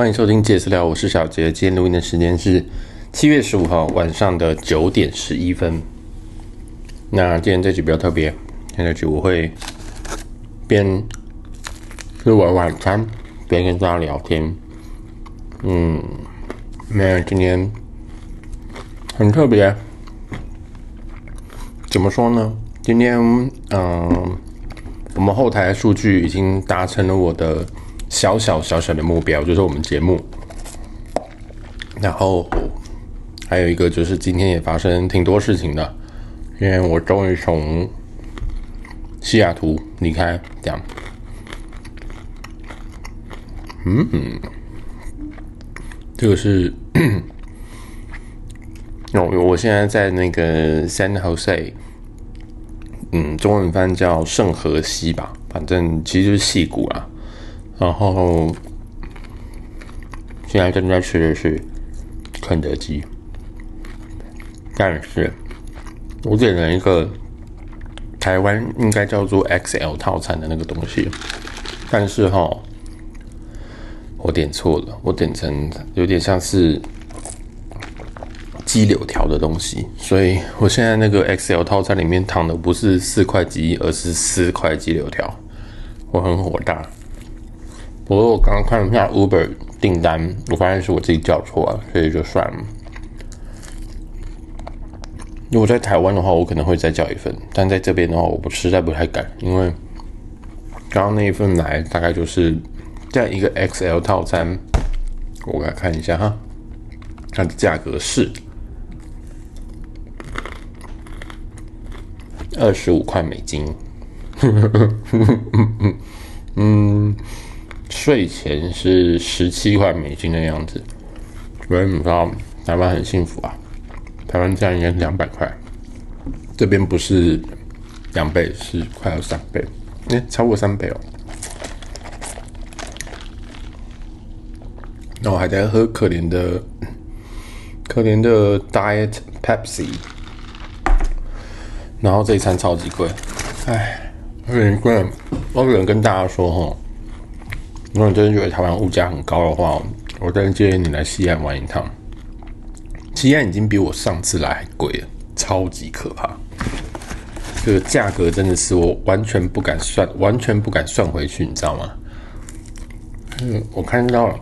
欢迎收听杰私聊，我是小杰。今天录音的时间是七月十五号晚上的九点十一分。那今天这集比较特别，今天这集我会边吃完晚餐边跟大家聊天。嗯，那今天很特别，怎么说呢？今天嗯、我们后台数据已经达成了我的。小小小小的目标就是我们节目，然后还有一个就是今天也发生挺多事情的，因为我终于从西雅图离开，这样，嗯。嗯，这个是，我 我现在在那个 San Jose，嗯，中文翻叫圣荷西吧，反正其实就是矽谷啊。然后现在正在吃的是肯德基，但是我点了一个台湾应该叫做 XL 套餐的那个东西，但是哈，我点错了，我点成有点像是鸡柳条的东西，所以我现在那个 XL 套餐里面躺的不是四块鸡，而是四块鸡柳条，我很火大。不过我刚刚看了一下 Uber 订单，我发现是我自己叫错了，所以就算了。如果在台湾的话，我可能会再叫一份，但在这边的话，我实在不太敢，因为刚刚那一份来大概就是这样一个 XL 套餐，我来看一下哈，它的价格是二十五块美金，嗯。税前是十七块美金的样子，所以你知道台湾很幸福啊。台湾这样应该是两百块，这边不是两倍，是快要三倍，哎、超过三倍哦。那我还在喝可怜的、可怜的 Diet Pepsi，然后这一餐超级贵，哎，有点贵。我只能跟大家说齁。如果你真的觉得台湾物价很高的话，我真的建议你来西安玩一趟。西安已经比我上次来还贵了，超级可怕。这个价格真的是我完全不敢算，完全不敢算回去，你知道吗？嗯，我看到了，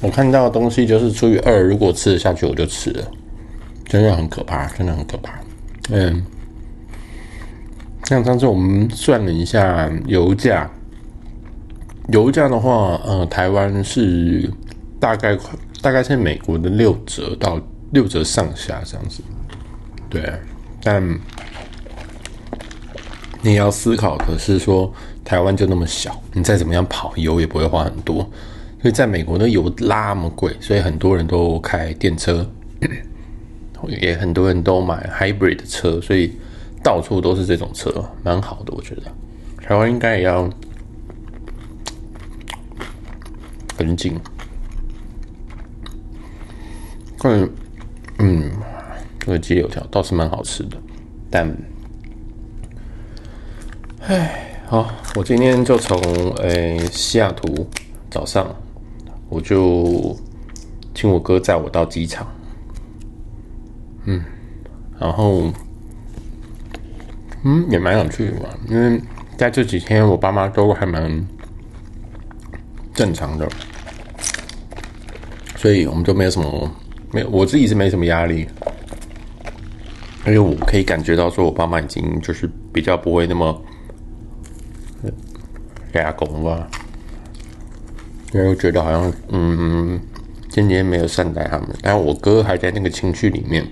我看到的东西就是除以二，如果吃得下去我就吃了，真的很可怕，真的很可怕。嗯，像上次我们算了一下油价。油价的话，呃，台湾是大概大概在美国的六折到六折上下这样子，对。但你要思考的是说，台湾就那么小，你再怎么样跑，油也不会花很多。所以在美国的油那么贵，所以很多人都开电车，也很多人都买 hybrid 的车，所以到处都是这种车，蛮好的，我觉得。台湾应该也要。很紧，关于嗯，这个鸡柳条倒是蛮好吃的，但，唉，好，我今天就从诶、西雅图早上，我就请我哥载我到机场，嗯，然后，嗯，也蛮想去的嘛，因为在这几天我爸妈都还蛮正常的。所以我们就没有什么，没有，我自己是没什么压力，因为我可以感觉到说，我爸妈已经就是比较不会那么压工吧，因为我觉得好像嗯，今年没有善待他们，但我哥还在那个情绪里面，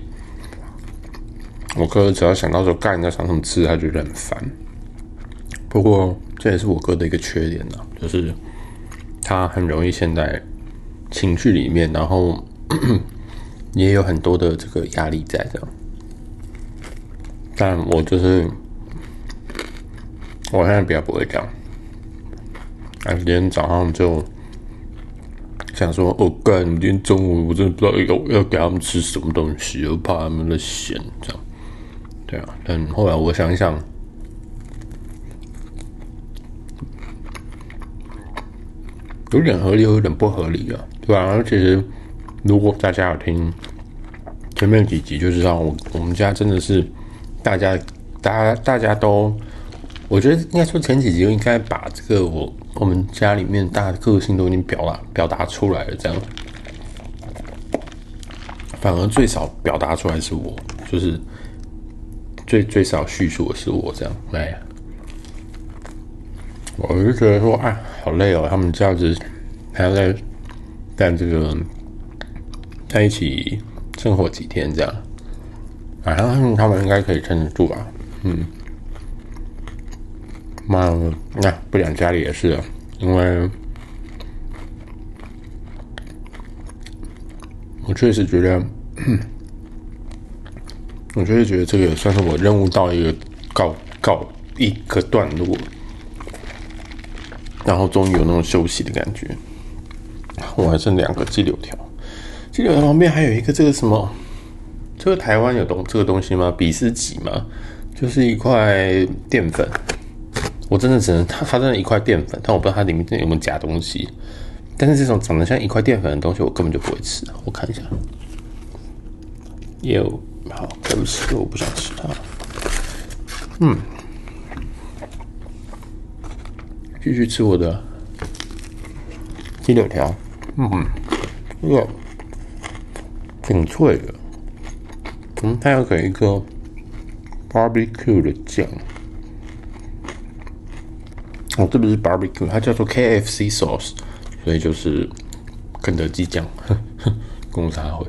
我哥只要想到说干在想什么吃，他觉得很烦。不过这也是我哥的一个缺点呢，就是他很容易现在。情绪里面，然后 也有很多的这个压力在这样，但我就是我现在比较不会这样。啊，今天早上就想说，哦，干，今天中午我真的不知道要要给他们吃什么东西，我怕他们的咸这样。对啊，但后来我想想。有点合理，有点不合理啊，对吧？而其实如果大家有听前面几集，就知道我我们家真的是大家大家大家都，我觉得应该说前几集应该把这个我我们家里面大家的个性都已经表达表达出来了，这样。反而最少表达出来是我，就是最最少叙述的是我这样，哎，我就觉得说，啊，好累哦，他们这样子还要在但这个在一起生活几天这样，啊，他们他们应该可以撑得住吧，嗯，妈，那不讲家里也是，因为。我确实觉得，我确实觉得这个也算是我任务到一个告告一个段落，然后终于有那种休息的感觉。我还剩两个鸡柳条，鸡柳条旁边还有一个这个什么？这个台湾有东这个东西吗？比斯吉吗？就是一块淀粉。我真的只能它它真的一块淀粉，但我不知道它里面有没有加东西。但是这种长得像一块淀粉的东西，我根本就不会吃。我看一下，有好，对不起，我不想吃它。嗯，继续吃我的鸡柳条。嗯，这个，挺脆的。嗯，它要给一个 barbecue 的酱。哦，这不是 barbecue，它叫做 KFC sauce。所以就是肯德基酱，公差会。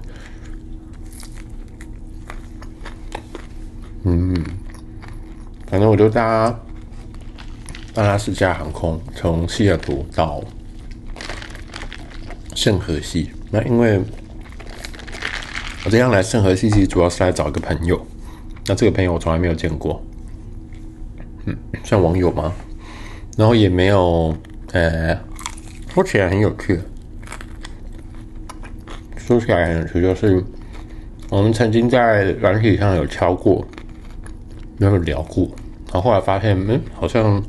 嗯，反正我就搭阿拉斯加航空，从西雅图到圣和系。那因为我这样来圣荷西，其实主要是来找一个朋友。那这个朋友我从来没有见过，嗯，算网友吗？然后也没有，呃。说起来很有趣，说起来很有趣，就是我们曾经在软体上有敲过，没有聊过，然后后来发现，嗯，好像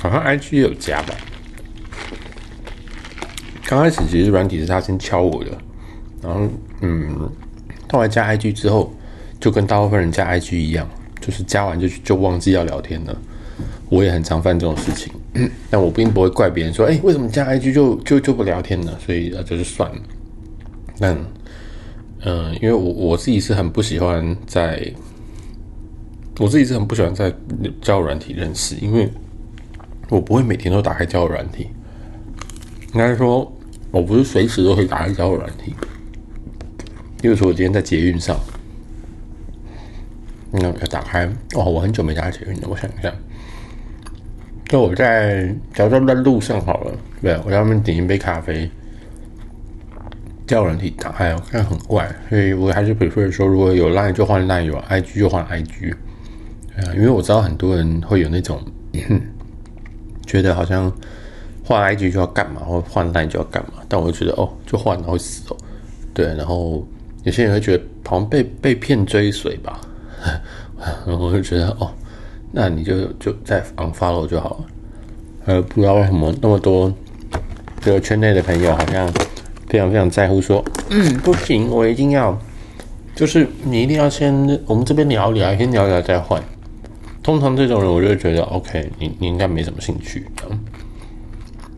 好像 IG 有加吧。刚开始其实软体是他先敲我的，然后嗯，后来加 IG 之后，就跟大部分人加 IG 一样，就是加完就就忘记要聊天了。我也很常犯这种事情。但我并不会怪别人说，哎、为什么加 IG 就就就不聊天呢？所以呃，就是算了。但嗯、因为我我自己是很不喜欢在，我自己是很不喜欢在交友软体认识，因为我不会每天都打开交友软体。应该说，我不是随时都会打开交友软体。比如说，我今天在捷运上，那要打开哦，我很久没打开捷运了，我想一下。就我在，假如说在路上好了，对，我在外面点一杯咖啡，交友软体打开，我看很怪，所以我还是 prefer 说，如果有 line 就换 line，有 IG 就换 IG，因为我知道很多人会有那种 觉得好像换 IG 就要干嘛，或换那就要干嘛，但我就觉得哦，就换了会死哦，对，然后有些人会觉得好像被被骗追随吧，然后我就觉得哦。那你就就再 unfollow 就好了，呃，不知道为什么那么多这个圈内的朋友好像非常非常在乎说，嗯，不行，我一定要，就是你一定要先我们这边聊聊，先聊聊再换。通常这种人，我就觉得 OK，你你应该没什么兴趣，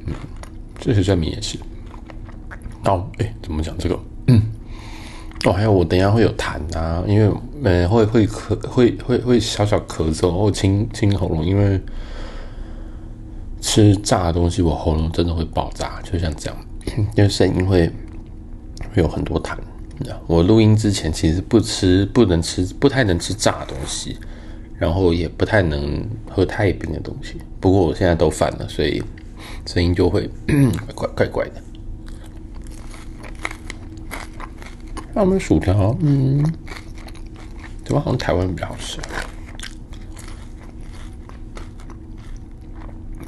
嗯，嗯，事实证明也是。哦，哎，怎么讲这个？嗯。哦，还有我等下会有痰啊，因为呃会会咳，会会会小小咳嗽，或清清喉咙，因为吃炸的东西，我喉咙真的会爆炸，就像这样，因为声音会会有很多痰。我录音之前其实不吃，不能吃，不太能吃炸东西，然后也不太能喝太冰的东西。不过我现在都犯了，所以声音就会 怪怪怪的。那我们薯条，嗯，怎么好像台湾比较好吃？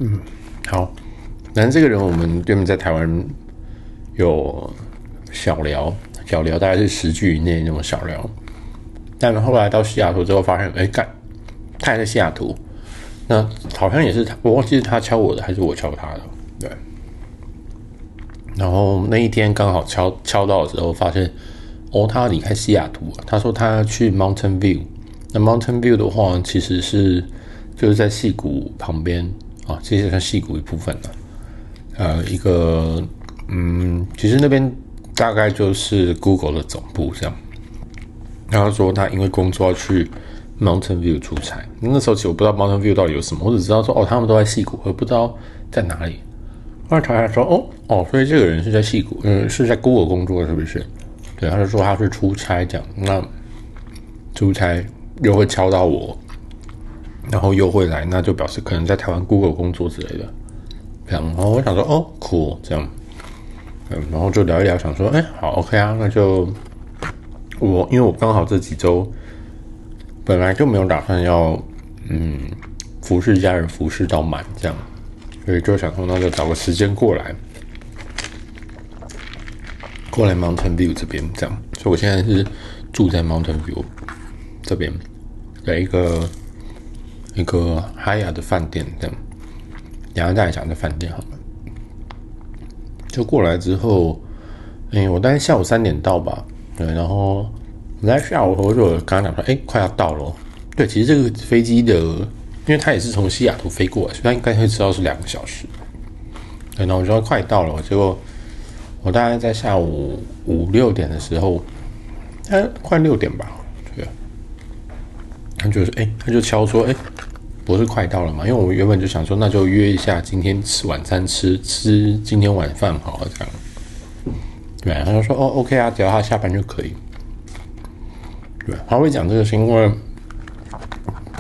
嗯，好。反正这个人，我们原本在台湾有小聊，小聊大概是十句以内那种小聊。但后来到西雅图之后，发现，哎，干，他还在西雅图。那好像也是他，我忘记是他敲我的还是我敲他的，对。然后那一天刚好敲敲到的时候，发现哦，他要离开西雅图，他说他要去 Mountain View。那 Mountain View 的话，其实是就是在矽谷旁边啊，这些是矽谷一部分的。呃，一个嗯，其实那边大概就是 Google 的总部这样。然后说他因为工作要去 Mountain View 出差，那时候其实我不知道 Mountain View 到底有什么，我只知道说哦，他们都在戏谷，我不知道在哪里。后来查查说哦哦，所以这个人是在戏谷，嗯，是在 Google 工作是不是？对，他就说他是出差这样，那出差。又会敲到我，然后又会来，那就表示可能在台湾 Google 工作之类的，然后我想说，哦，cool，这样，嗯，然后就聊一聊，想说，哎，好，OK 啊，那就我，因为我刚好这几周本来就没有打算要，嗯，服侍家人，服侍到满这样，所以就想说，那就找个时间过来，过来 Mountain View 这边这样。所以我现在是住在 Mountain View。这边有一个一个海雅的饭店，这样，然后再讲的饭店好了。就过来之后，哎，我大概下午三点到吧，对，然后我在下午我就刚刚讲说，哎，快要到了。对，其实这个飞机的，因为它也是从西雅图飞过来，所以它应该会知道是两个小时。对，然后我说快到了，结果我大概在下午五六点的时候，哎，快六点吧。对他就是哎，他就敲说哎，不是快到了嘛？因为我原本就想说，那就约一下今天吃晚餐，吃吃今天晚饭好了这样。对，他就说哦，OK 啊，只要他下班就可以。对，他会讲这个是因为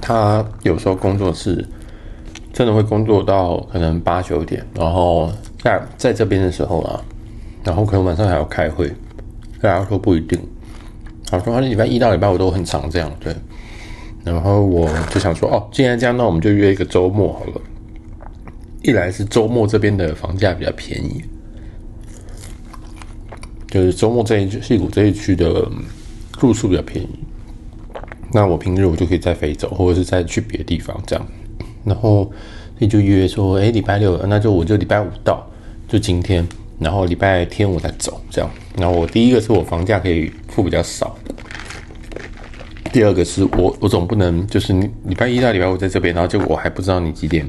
他有时候工作是真的会工作到可能八九点，然后在在这边的时候啊，然后可能晚上还要开会。大家说不一定。他说他礼拜一到礼拜五都很常这样，对。然后我就想说，哦，既然这样，那我们就约一个周末好了。一来是周末这边的房价比较便宜，就是周末这一区矽谷这一区的住宿比较便宜。那我平日我就可以再飞走，或者是再去别的地方这样。然后你就约说，哎，礼拜六，那就我就礼拜五到，就今天，然后礼拜天我再走这样。然后我第一个是我房价可以付比较少。第二个是我，我总不能就是礼拜一到礼拜五在这边，然后结果我还不知道你几点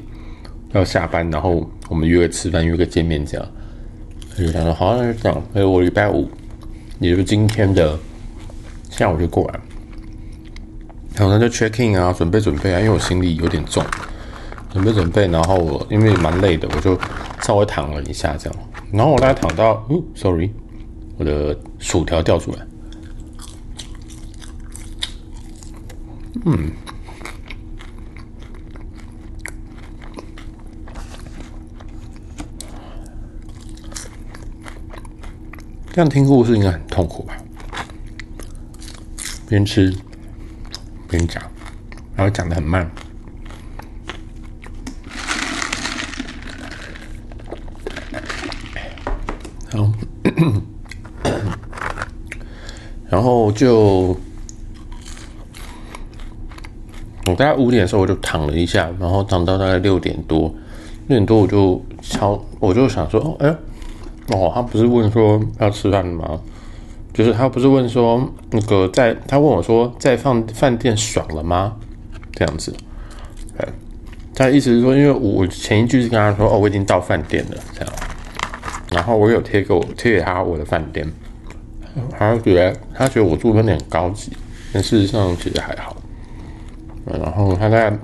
要下班，然后我们约个吃饭，约个见面这样。就想说，好像是这样。所以我礼拜五，也就是今天的下午就过来，然后那就 check in 啊，准备准备啊，因为我行李有点重，准备准备，然后我因为蛮累的，我就稍微躺了一下这样，然后我大概躺到，哦，sorry，我的薯条掉出来。嗯，这样听故事应该很痛苦吧？边吃边讲，然后讲得很慢，然后，然后就。我大概五点的时候我就躺了一下，然后躺到大概六点多，六点多我就敲，我就想说，哎，哦，他不是问说要吃饭吗？就是他不是问说那个在，他问我说在饭饭店爽了吗？这样子，对，他意思是说，因为我前一句是跟他说，哦，我已经到饭店了，这样，然后我有贴给我贴给他我的饭店，他觉得他觉得我住的有点高级，但事实上其实还好。然后他在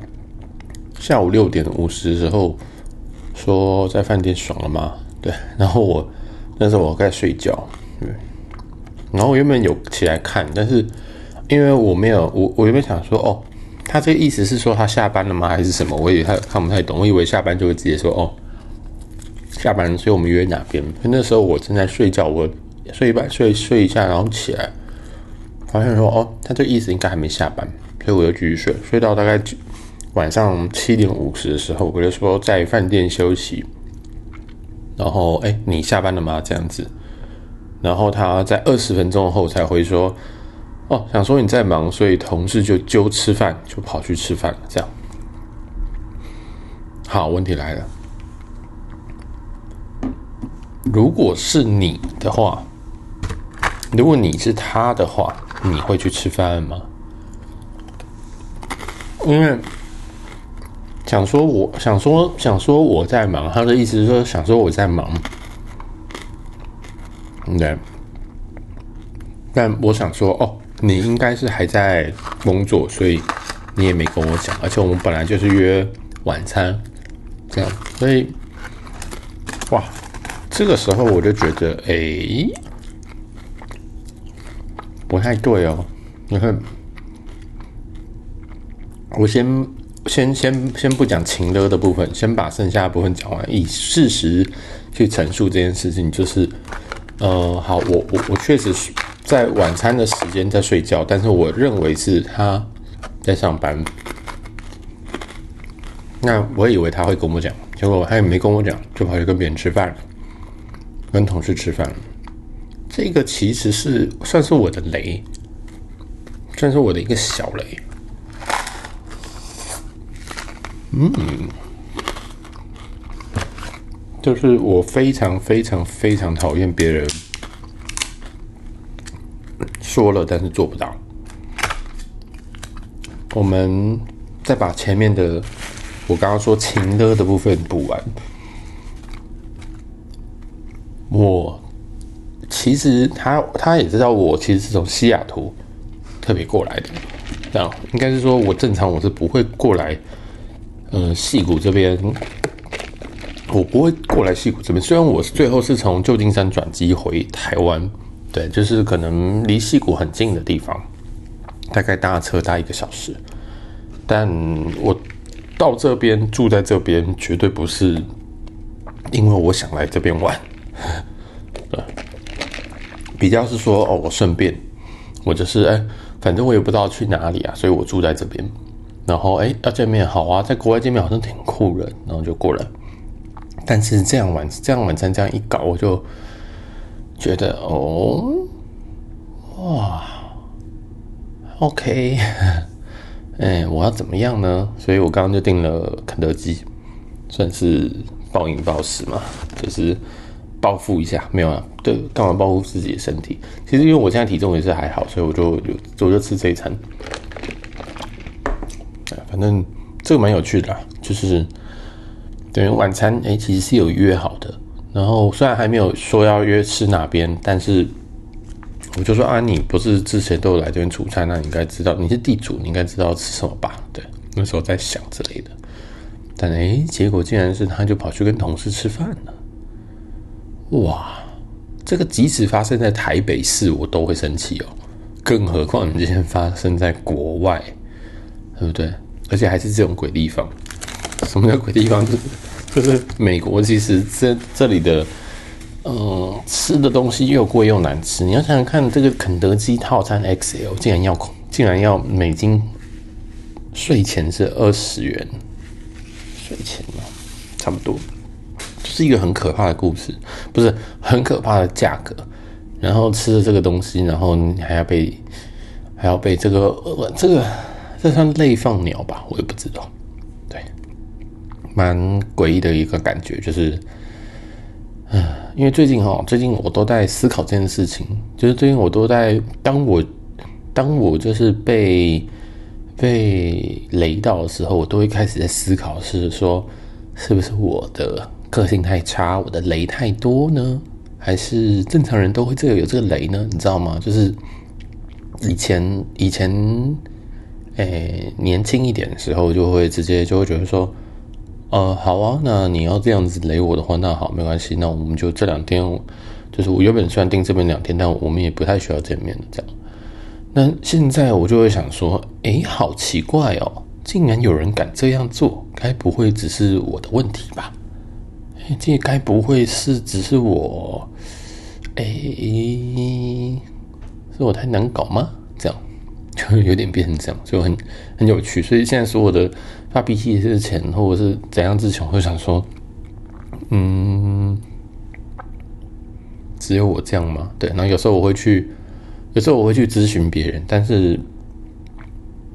下午六点五十的时候说在饭店爽了吗？对，然后我那时候我在睡觉，对，然后我原本有起来看，但是因为我没有我我原本想说哦，他这个意思是说他下班了吗？还是什么？我以为他看不太懂，我以为下班就会直接说哦下班，所以我们约哪边？那时候我正在睡觉，我睡一半睡睡一下，然后起来发现说哦，他这个意思应该还没下班。所以我就继续睡，睡到大概晚上七点五十的时候，我就说在饭店休息。然后，哎，你下班了吗？这样子。然后他在二十分钟后才回说，哦，想说你在忙，所以同事就揪吃饭，就跑去吃饭了。这样。好，问题来了。如果是你的话，如果你是他的话，你会去吃饭吗？因为想说我，我想说，想说我在忙。他的意思是说，想说我在忙。对。但我想说，哦，你应该是还在工作，所以你也没跟我讲。而且我们本来就是约晚餐，这样，所以，哇，这个时候我就觉得，哎，不太对哦。你看，我先先先先不讲情的的部分，先把剩下的部分讲完，以事实去陈述这件事情，就是，呃，好，我我我确实是。在晚餐的时间在睡觉，但是我认为是他在上班。那我以为他会跟我讲，结果他也没跟我讲，就跑去跟别人吃饭了，跟同事吃饭。这个其实是算是我的雷，算是我的一个小雷。嗯，就是我非常非常非常讨厌别人。说了，但是做不到。我们再把前面的我刚刚说情的的部分补完。我其实他他也知道我其实是从西雅图特别过来的，这样应该是说我正常我是不会过来，呃，矽谷这边，我不会过来矽谷这边。虽然我最后是从旧金山转机回台湾。对，就是可能离矽谷很近的地方，大概搭车搭一个小时。但我到这边住在这边，绝对不是因为我想来这边玩。对，比较是说哦，我顺便，我就是哎，反正我也不知道去哪里啊，所以我住在这边。然后哎，要见面好啊，在国外见面好像挺酷的，然后就过来。但是这样晚这样晚餐这样一搞，我就。觉得哦，哇，OK，哎，我要怎么样呢？所以我刚刚就订了肯德基，算是暴饮暴食嘛，就是报复一下，没有啊？对，干嘛报复自己的身体？其实因为我现在体重也是还好，所以我就就我就吃这一餐。反正这个蛮有趣的啦，就是等于晚餐，哎，其实是有约好的。然后虽然还没有说要约吃哪边，但是我就说啊，你不是之前都有来这边出差，那你应该知道，你是地主，你应该知道吃什么吧？对，那时候在想之类的。但诶，结果竟然是他就跑去跟同事吃饭了。哇，这个即使发生在台北市，我都会生气哦，更何况你今天发生在国外，对不对？而且还是这种鬼地方。什么叫鬼地方？就是。就是美国，其实这这里的，嗯，吃的东西又贵又难吃。你要想想看，这个肯德基套餐 XL 竟然要竟然要美金税前是二十元，税前嘛，差不多，是一个很可怕的故事，不是很可怕的价格。然后吃了这个东西，然后你还要被还要被这个这个这算类放鸟吧？我也不知道。蛮诡异的一个感觉，就是，嗯，因为最近哈，最近我都在思考这件事情，就是最近我都在，当我当我就是被被雷到的时候，我都会开始在思考，是说是不是我的个性太差，我的雷太多呢？还是正常人都会这个有这个雷呢？你知道吗？就是以前以前，诶、年轻一点的时候，就会直接就会觉得说。呃，好啊，那你要这样子雷我的话，那好，没关系，那我们就这两天，就是我原本虽然订这边两天，但我们也不太需要见面的这样。那现在我就会想说，哎，好奇怪哦，竟然有人敢这样做，该不会只是我的问题吧？哎，这该不会是只是我，哎，是我太难搞吗？这样 就有点变成这样，就很很有趣。所以现在所有的。发脾气之前，或者是怎样之前，我会想说，嗯，只有我这样吗？对，然后有时候我会去，有时候我会去咨询别人，但是，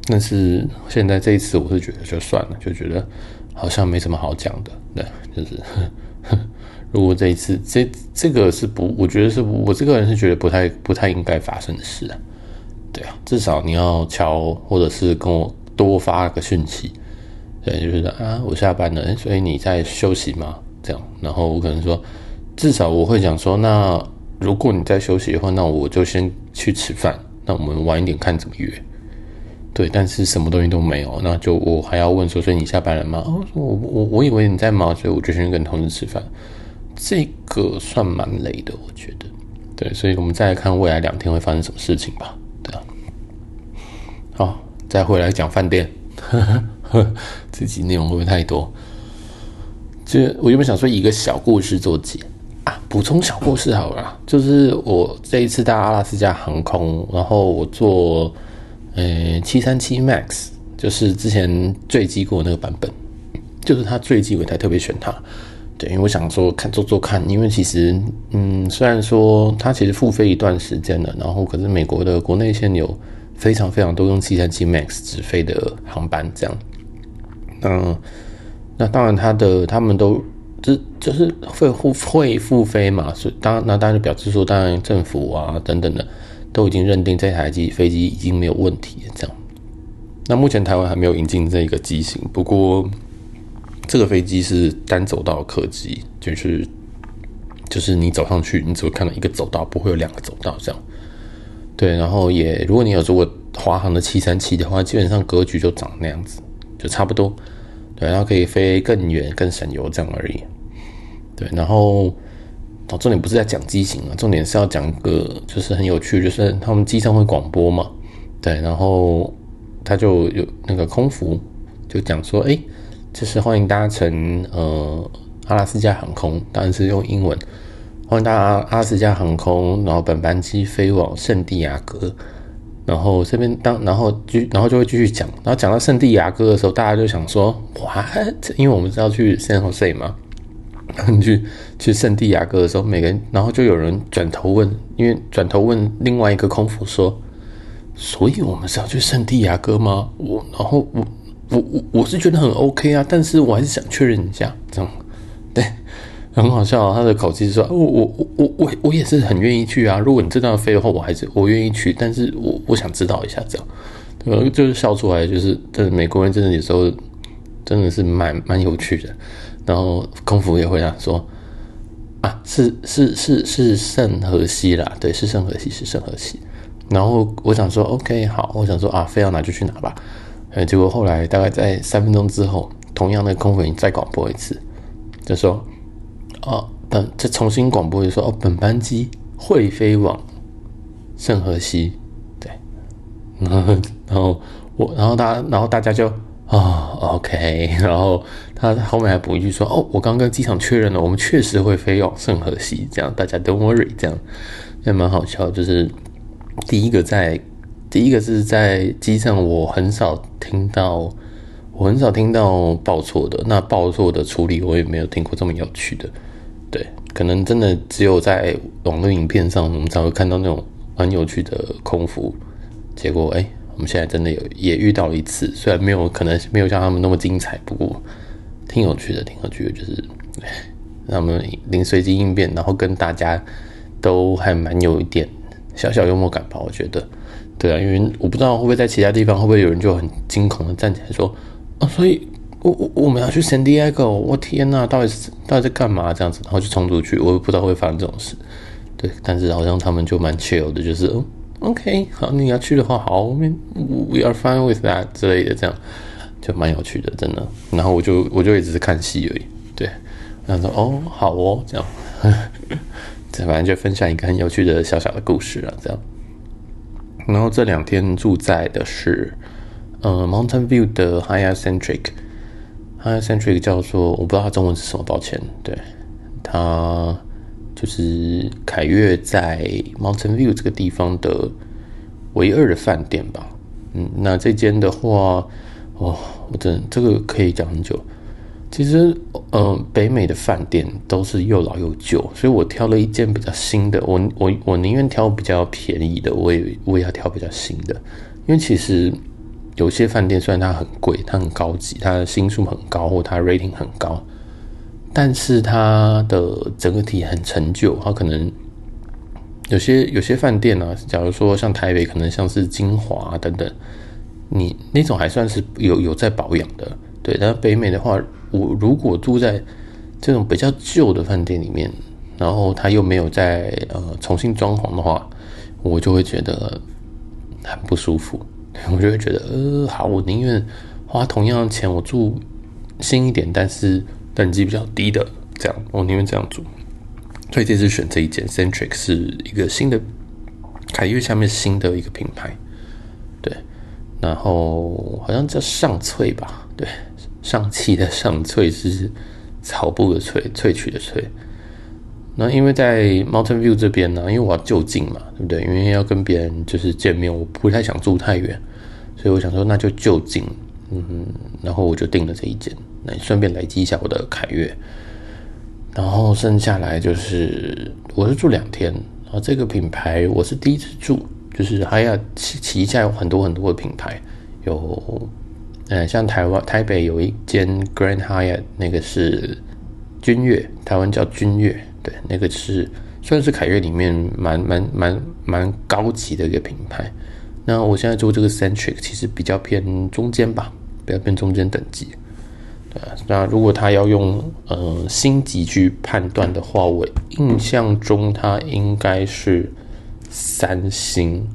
但是现在这一次，我是觉得就算了，就觉得好像没什么好讲的，对，就是 如果这一次这这个是不，我觉得是我这个人是觉得不太不太应该发生的事啊。对啊，至少你要敲，或者是跟我多发个讯息，对，就是啊，我下班了，所以你在休息吗？这样，然后我可能说，至少我会讲说，那如果你在休息的话，那我就先去吃饭，那我们晚一点看怎么约。对，但是什么东西都没有，那就我还要问说，所以你下班了吗？哦，我我我以为你在忙，所以我就先跟同事吃饭。这个算蛮累的，我觉得。对，所以我们再来看未来两天会发生什么事情吧。对啊。好，再回来讲饭店，呵呵呵这集内容会不会太多？就我原本想说一个小故事做结啊，补充小故事好了，就是我这一次搭阿拉斯加航空，然后我坐。呃，七三七 MAX 就是之前坠机过那个版本，就是它坠机，我才特别选它。对，因为我想说看做做看，因为其实，嗯，虽然说它其实复飞一段时间了，然后可是美国的国内线有非常非常多用七三七 MAX 直飞的航班，这样。那那当然，他的他们都这就是会会会复飞嘛，所以当那当然就表示说，当然政府啊等等的。都已经认定这台机飞机已经没有问题了，这样。那目前台湾还没有引进这一个机型，不过这个飞机是单走道客机，就是就是你走上去，你只会看到一个走道，不会有两个走道这样。对，然后也如果你有坐过华航的七三七的话，基本上格局就长那样子，就差不多。对，然后可以飞更远、更省油这样而已。对，然后。哦，重点不是在讲机型啊，重点是要讲个就是很有趣，就是他们机上会广播嘛，对，然后他就有那个空服就讲说，哎，就是欢迎搭乘呃阿拉斯加航空，当然是用英文，欢迎搭阿拉斯加航空，然后本班机飞往圣地亚哥，然后这边当然后就然后就会继续讲，然后讲到圣地亚哥的时候，大家就想说哇因为我们是要去 San Jose 嘛。去去圣地亚哥的时候，每个人，然后就有人转头问，因为转头问另外一个空服说：“所以我们是要去圣地亚哥吗？”我，然后我我我我是觉得很 OK 啊，但是我还是想确认一下，这样，很好笑。他的口气是说：“我我我我我也是很愿意去啊，如果你这样飞的话，我还是我愿意去，但是我我想知道一下，这样，对，就是笑出来，就是，真的美国人真的有时候真的是蛮蛮有趣的。”然后空服也回答说：“啊，是是是是圣荷西啦，对，是圣荷西，是圣荷西。”然后我想说：“OK，好。”我想说：“啊，非要拿就去拿吧。”哎，结果后来大概在三分钟之后，同样的空服员再广播一次，就说：“哦，本再重新广播就说：‘哦，本班机会飞往圣荷西。’对，然 后然后我然后大然后大家就。哦、oh，OK，然后他后面还补一句说：“哦，我刚跟机场确认了，我们确实会飞往圣荷西，这样大家 don't worry，这样也蛮好笑。就是第一个在第一个是在机上，我很少听到，我很少听到报错的。那报错的处理，我也没有听过这么有趣的。对，可能真的只有在网络影片上，我们才会看到那种很有趣的空服。结果，哎。我们现在真的有也遇到了一次，虽然没有可能没有像他们那么精彩，不过挺有趣的，挺有趣的，就是 他们临随机应变，然后跟大家都还蛮有一点小小幽默感吧，我觉得，对啊，因为我不知道会不会在其他地方会不会有人就很惊恐的站起来说，啊，所以我我我们要去 San Diego，我天呐，到底是到底在干嘛这样子，然后就冲出去，我也不知道会发生这种事，对，但是好像他们就蛮 chill 的，就是。OK，好，你要去的话，好，我们 We are fine with that 之类的，这样就蛮有趣的，真的。然后我就我就一直是看戏而已，对。然后说哦，好哦，这样，这反正就分享一个很有趣的小小的故事啊，这样。然后这两天住在的是呃 Mountain View 的 Hyatt Centric，Hyatt Centric 叫做我不知道它中文是什么，抱歉。对，它。就是凯悦在 Mountain View 这个地方的唯二的饭店吧。嗯，那这间的话，哦，我真的这个可以讲很久。其实，呃，北美的饭店都是又老又旧，所以我挑了一间比较新的。我我我宁愿挑比较便宜的，我也我也要挑比较新的。因为其实有些饭店虽然它很贵，它很高级，它的星数很高，或它 rating 很高。但是它的整个体很陈旧，它可能有些有些饭店呢、假如说像台北，可能像是金华等等，你那种还算是有有在保养的，对。但北美的话，我如果住在这种比较旧的饭店里面，然后它又没有在呃重新装潢的话，我就会觉得很不舒服，我就会觉得呃，好，我宁愿花同样的钱，我住新一点，但是。等级比较低的，这样我宁愿这样住，所以这次选这一间 Centric 是一个新的凯悦下面新的一个品牌，对，然后好像叫上萃吧，对，上汽的上萃是草布的萃，萃取的萃。那因为在 Mountain View 这边呢，因为我要就近嘛，对不对？因为要跟别人就是见面，我不太想住太远，所以我想说那就就近，嗯，然后我就订了这一间。那顺便累积一下我的凯悦，然后剩下来就是我是住两天，然后这个品牌我是第一次住，就是还要旗旗下有很多很多的品牌，有呃像台湾台北有一间 Grand Hyatt，那个是君悦，台湾叫君悦，对，那个是算是凯悦里面蛮蛮蛮蛮高级的一个品牌。那我现在做这个 Centric 其实比较偏中间吧，比较偏中间等级。对，那如果他要用呃星级去判断的话，我印象中他应该是三星，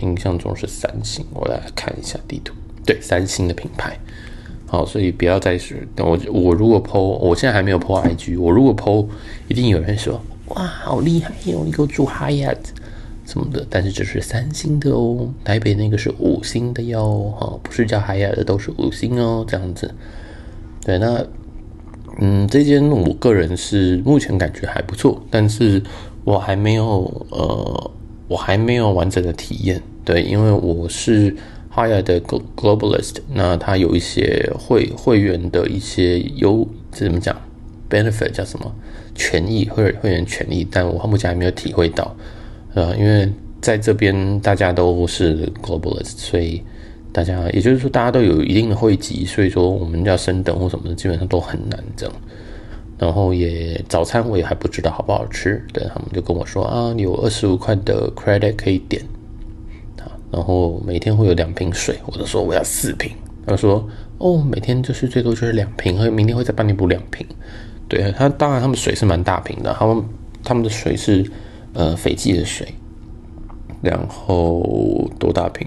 印象中是三星。我来看一下地图，对，三星的品牌。好，所以不要再是，我我如果 po，我现在还没有 po IG，我如果 po，一定有人说哇，好厉害哟，你给我住 Hyatt 什么的，但是这是三星的哦，台北那个是五星的哟，哈，不是叫 Hyatt 的都是五星哦，这样子。对，那嗯，这间我个人是目前感觉还不错，但是我还没有呃，我还没有完整的体验。对，因为我是 Hyatt 的 Globalist，那它有一些会会员的一些优，这怎么讲？benefit 叫什么？权益会会员权益，但我目前还没有体会到。呃，因为在这边大家都是 Globalist，所以。大家，也就是说，大家都有一定的会籍，所以说我们要升等或什么的，基本上都很难这样。然后也早餐我也还不知道好不好吃，对，他们就跟我说啊，有二十五块的 credit 可以点啊，然后每天会有两瓶水，我就说我要四瓶，他说哦，每天就是最多就是两瓶，明天会再帮你补两瓶。对，他当然他们水是蛮大瓶的，他们他们的水是呃斐济的水，然后多大瓶？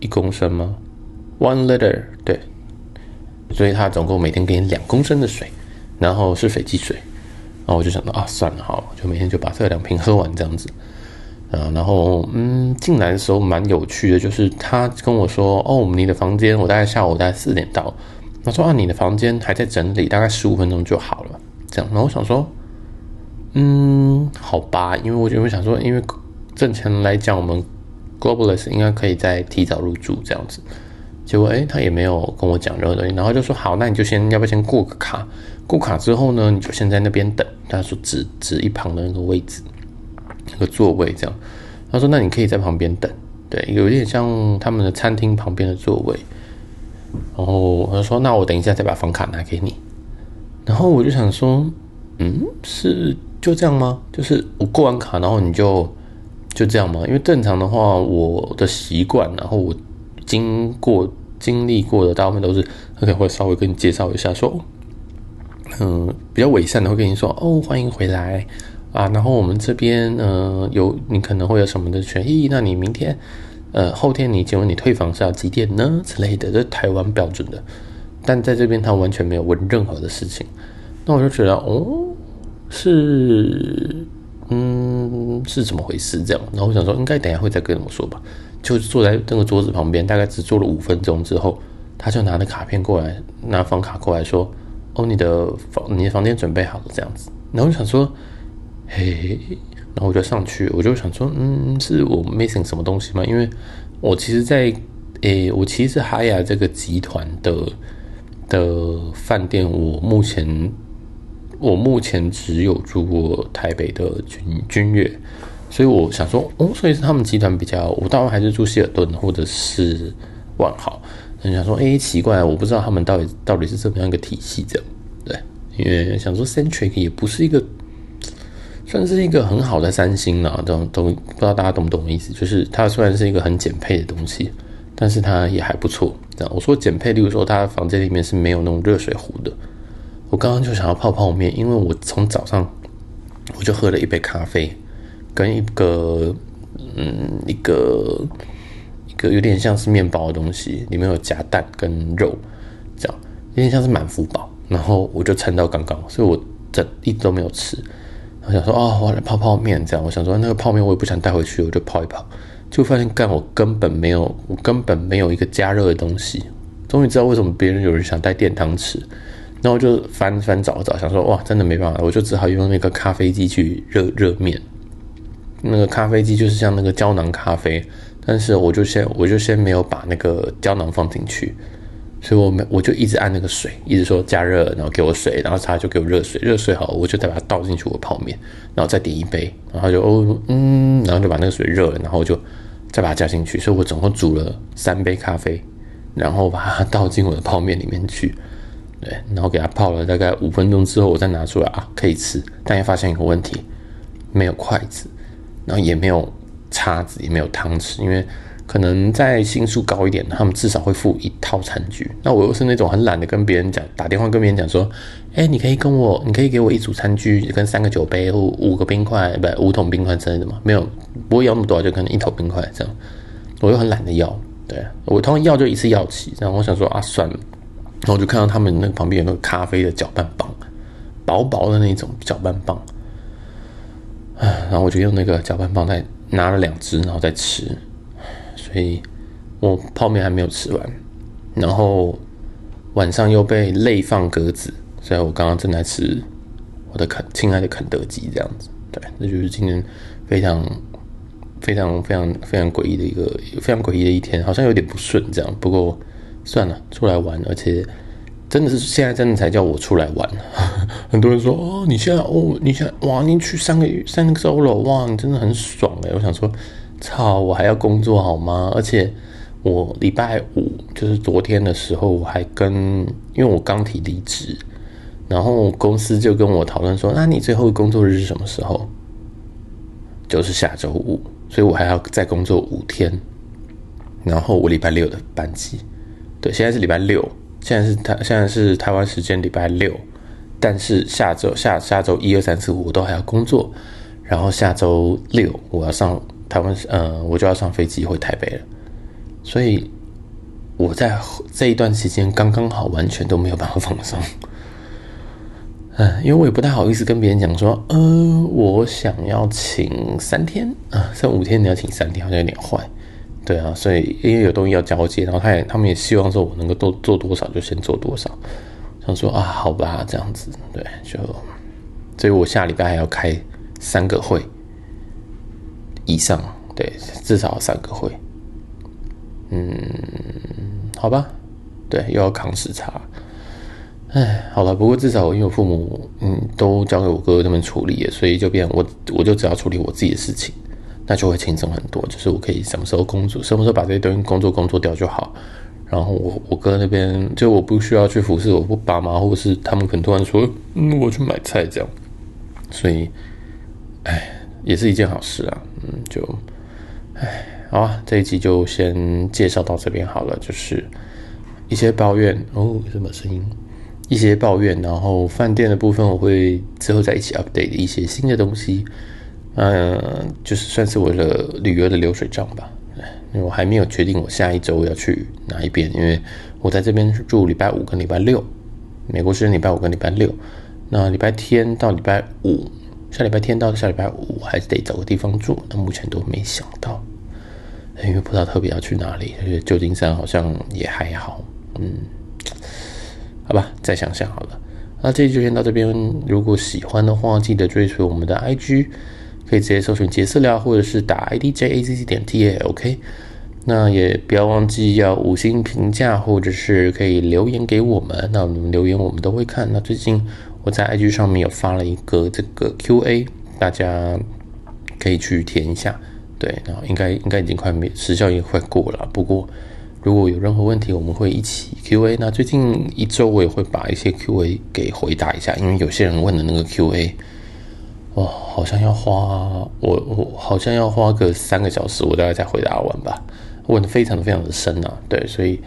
一公升吗？One liter，对，所以他总共每天给你两公升的水，然后是斐济水，然后我就想到啊，算了，好，就每天就把这两瓶喝完这样子，啊，然后嗯，进来的时候蛮有趣的，就是他跟我说，哦，你的房间，我大概下午大概四点到，他说啊，你的房间还在整理，大概十五分钟就好了，这样，然后我想说，嗯，好吧，因为我就会想说，因为挣钱来讲，我们。Globalist 应该可以再提早入住这样子，结果诶，他也没有跟我讲任何东西，然后就说好，那你就先要不要先过个卡？过卡之后呢，你就先在那边等。他说指指一旁的那个位置，那个座位这样。他说那你可以在旁边等，对，有点像他们的餐厅旁边的座位。然后他说那我等一下再把房卡拿给你。然后我就想说，嗯，是就这样吗？就是我过完卡，然后你就。就这样吗？因为正常的话，我的习惯，然后我经过经历过的大部分都是，他可能会稍微跟你介绍一下，说，嗯，比较伪善的会跟你说，哦，欢迎回来啊，然后我们这边，呃，有你可能会有什么的权益，那你明天，呃，后天你请问你退房是要几点呢？之类的，这是台湾标准的，但在这边他完全没有问任何的事情，那我就觉得，哦，是。嗯，是怎么回事？这样，然后我想说，应该等下会再跟我说吧。就坐在那个桌子旁边，大概只坐了五分钟之后，他就拿着卡片过来，拿房卡过来说：“哦，你的房，你的房间准备好了。”这样子。然后我想说，嘿，嘿然后我就上去，我就想说，嗯，是我 missing 什么东西吗？因为我其实在，在诶，我其实是哈亚这个集团的的饭店，我目前。我目前只有住过台北的君君悦，所以我想说，哦，所以是他们集团比较，我当然还是住希尔顿或者是万豪。很想说，哎，奇怪，我不知道他们到底到底是怎么样一个体系这样对。因为想说 Centric 也不是一个算是一个很好的三星啦，都都不知道大家懂不懂意思？就是它虽然是一个很简配的东西，但是它也还不错。这样我说简配，例如说它房间里面是没有那种热水壶的。我刚刚就想要泡泡面，因为我从早上我就喝了一杯咖啡，跟一个嗯一个一个有点像是面包的东西，里面有夹蛋跟肉，这样有点像是满福宝。然后我就撑到刚刚，所以我这一直都没有吃。我想说哦，我来泡泡面，这样我想说那个泡面我也不想带回去，我就泡一泡，就发现干我根本没有，我根本没有一个加热的东西。终于知道为什么别人有人想带电汤匙。然后就翻翻找找，想说哇，真的没办法，我就只好用那个咖啡机去热热面。那个咖啡机就是像那个胶囊咖啡，但是我就先我就先没有把那个胶囊放进去，所以我没我就一直按那个水，一直说加热，然后给我水，然后他就给我热水，热水好，我就再把它倒进去我泡面，然后再点一杯，然后就哦嗯，然后就把那个水热了，然后就再把它加进去，所以我总共煮了三杯咖啡，然后把它倒进我的泡面里面去。对，然后给它泡了大概五分钟之后，我再拿出来啊，可以吃。但也发现一个问题，没有筷子，然后也没有叉子，也没有汤匙。因为可能在星数高一点，他们至少会附一套餐具。那我又是那种很懒得跟别人讲，打电话跟别人讲说，哎，你可以跟我，你可以给我一组餐具，跟三个酒杯或五个冰块，不，五桶冰块之类的嘛？没有，不会要那么多，就可能一桶冰块这样。我又很懒得要，对，我通常要就一次要齐。然后我想说啊，算了。然后我就看到他们那个旁边有那个咖啡的搅拌棒，薄薄的那种搅拌棒，啊，然后我就用那个搅拌棒再拿了两只，然后再吃，所以我泡面还没有吃完，然后晚上又被累放鸽子，所以我刚刚正在吃我的肯亲爱的肯德基这样子，对，这就是今天非常非常非常非常诡异的一个非常诡异的一天，好像有点不顺这样，不过。算了，出来玩，而且真的是现在真的才叫我出来玩。很多人说哦，你现在哦，你现在哇，你去三个月三个周了，哇，你真的很爽哎！我想说，操，我还要工作好吗？而且我礼拜五就是昨天的时候，我还跟因为我刚提离职，然后公司就跟我讨论说，那你最后工作日是什么时候？就是下周五，所以我还要再工作五天，然后我礼拜六的班机。对，现在是礼拜六，现在是台现在是台湾时间礼拜六，但是下周下下周一二三四五我都还要工作，然后下周六我要上台湾，呃，我就要上飞机回台北了，所以我在这一段时间刚刚好，完全都没有办法放松，嗯，因为我也不太好意思跟别人讲说，呃，我想要请三天啊，剩五天你要请三天，好像有点坏。对啊，所以因为有东西要交接，然后他也他们也希望说我能够多做多少就先做多少，想说啊，好吧，这样子，对，就，所以我下礼拜还要开三个会以上，对，至少三个会，嗯，好吧，对，又要扛时差，哎，好了，不过至少因为我父母嗯都交给我哥哥他们处理，所以就变我我就只要处理我自己的事情。那就会轻松很多，就是我可以什么时候工作，什么时候把这些东西工作工作掉就好。然后我我哥那边就我不需要去服侍我爸妈，或者是他们可能突然说，嗯，我去买菜这样。所以，哎，也是一件好事啊。嗯，就，哎，好啊，这一集就先介绍到这边好了。就是一些抱怨哦，什么声音？一些抱怨，然后饭店的部分我会之后再一起 update 一些新的东西。嗯，就是算是我的旅游的流水账吧。因为我还没有决定我下一周要去哪一边，因为我在这边是住礼拜五跟礼拜六，美国时间礼拜五跟礼拜六。那礼拜天到礼拜五，下礼拜天到下礼拜五还是得找个地方住。那目前都没想到，因为不知道特别要去哪里。而且旧金山好像也还好，嗯，好吧，再想想好了。那这期就先到这边。如果喜欢的话，记得追随我们的 IG。可以直接搜寻杰私聊，或者是打 i d j a c c 点 t a OK。那也不要忘记要五星评价，或者是可以留言给我们。那我们留言我们都会看。那最近我在 IG 上面有发了一个这个 Q&A，大家可以去填一下。对，然后应该应该已经快没时效，也快过了。不过如果有任何问题，我们会一起 Q&A。那最近一周我也会把一些 Q&A 给回答一下，因为有些人问的那个 Q&A，哇，好像要花我我好像要花个三个小时，我大概才回答完吧，问的非常非常的深啊。对，所以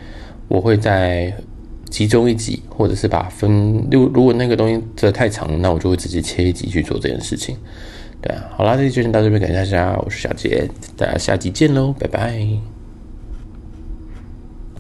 我会在集中一集，或者是把分，如如果那个东西真的太长，那我就会直接切一集去做这件事情。对啊，好啦，这期就先到这边，感谢大家，我是小杰，大家下集见喽，拜拜。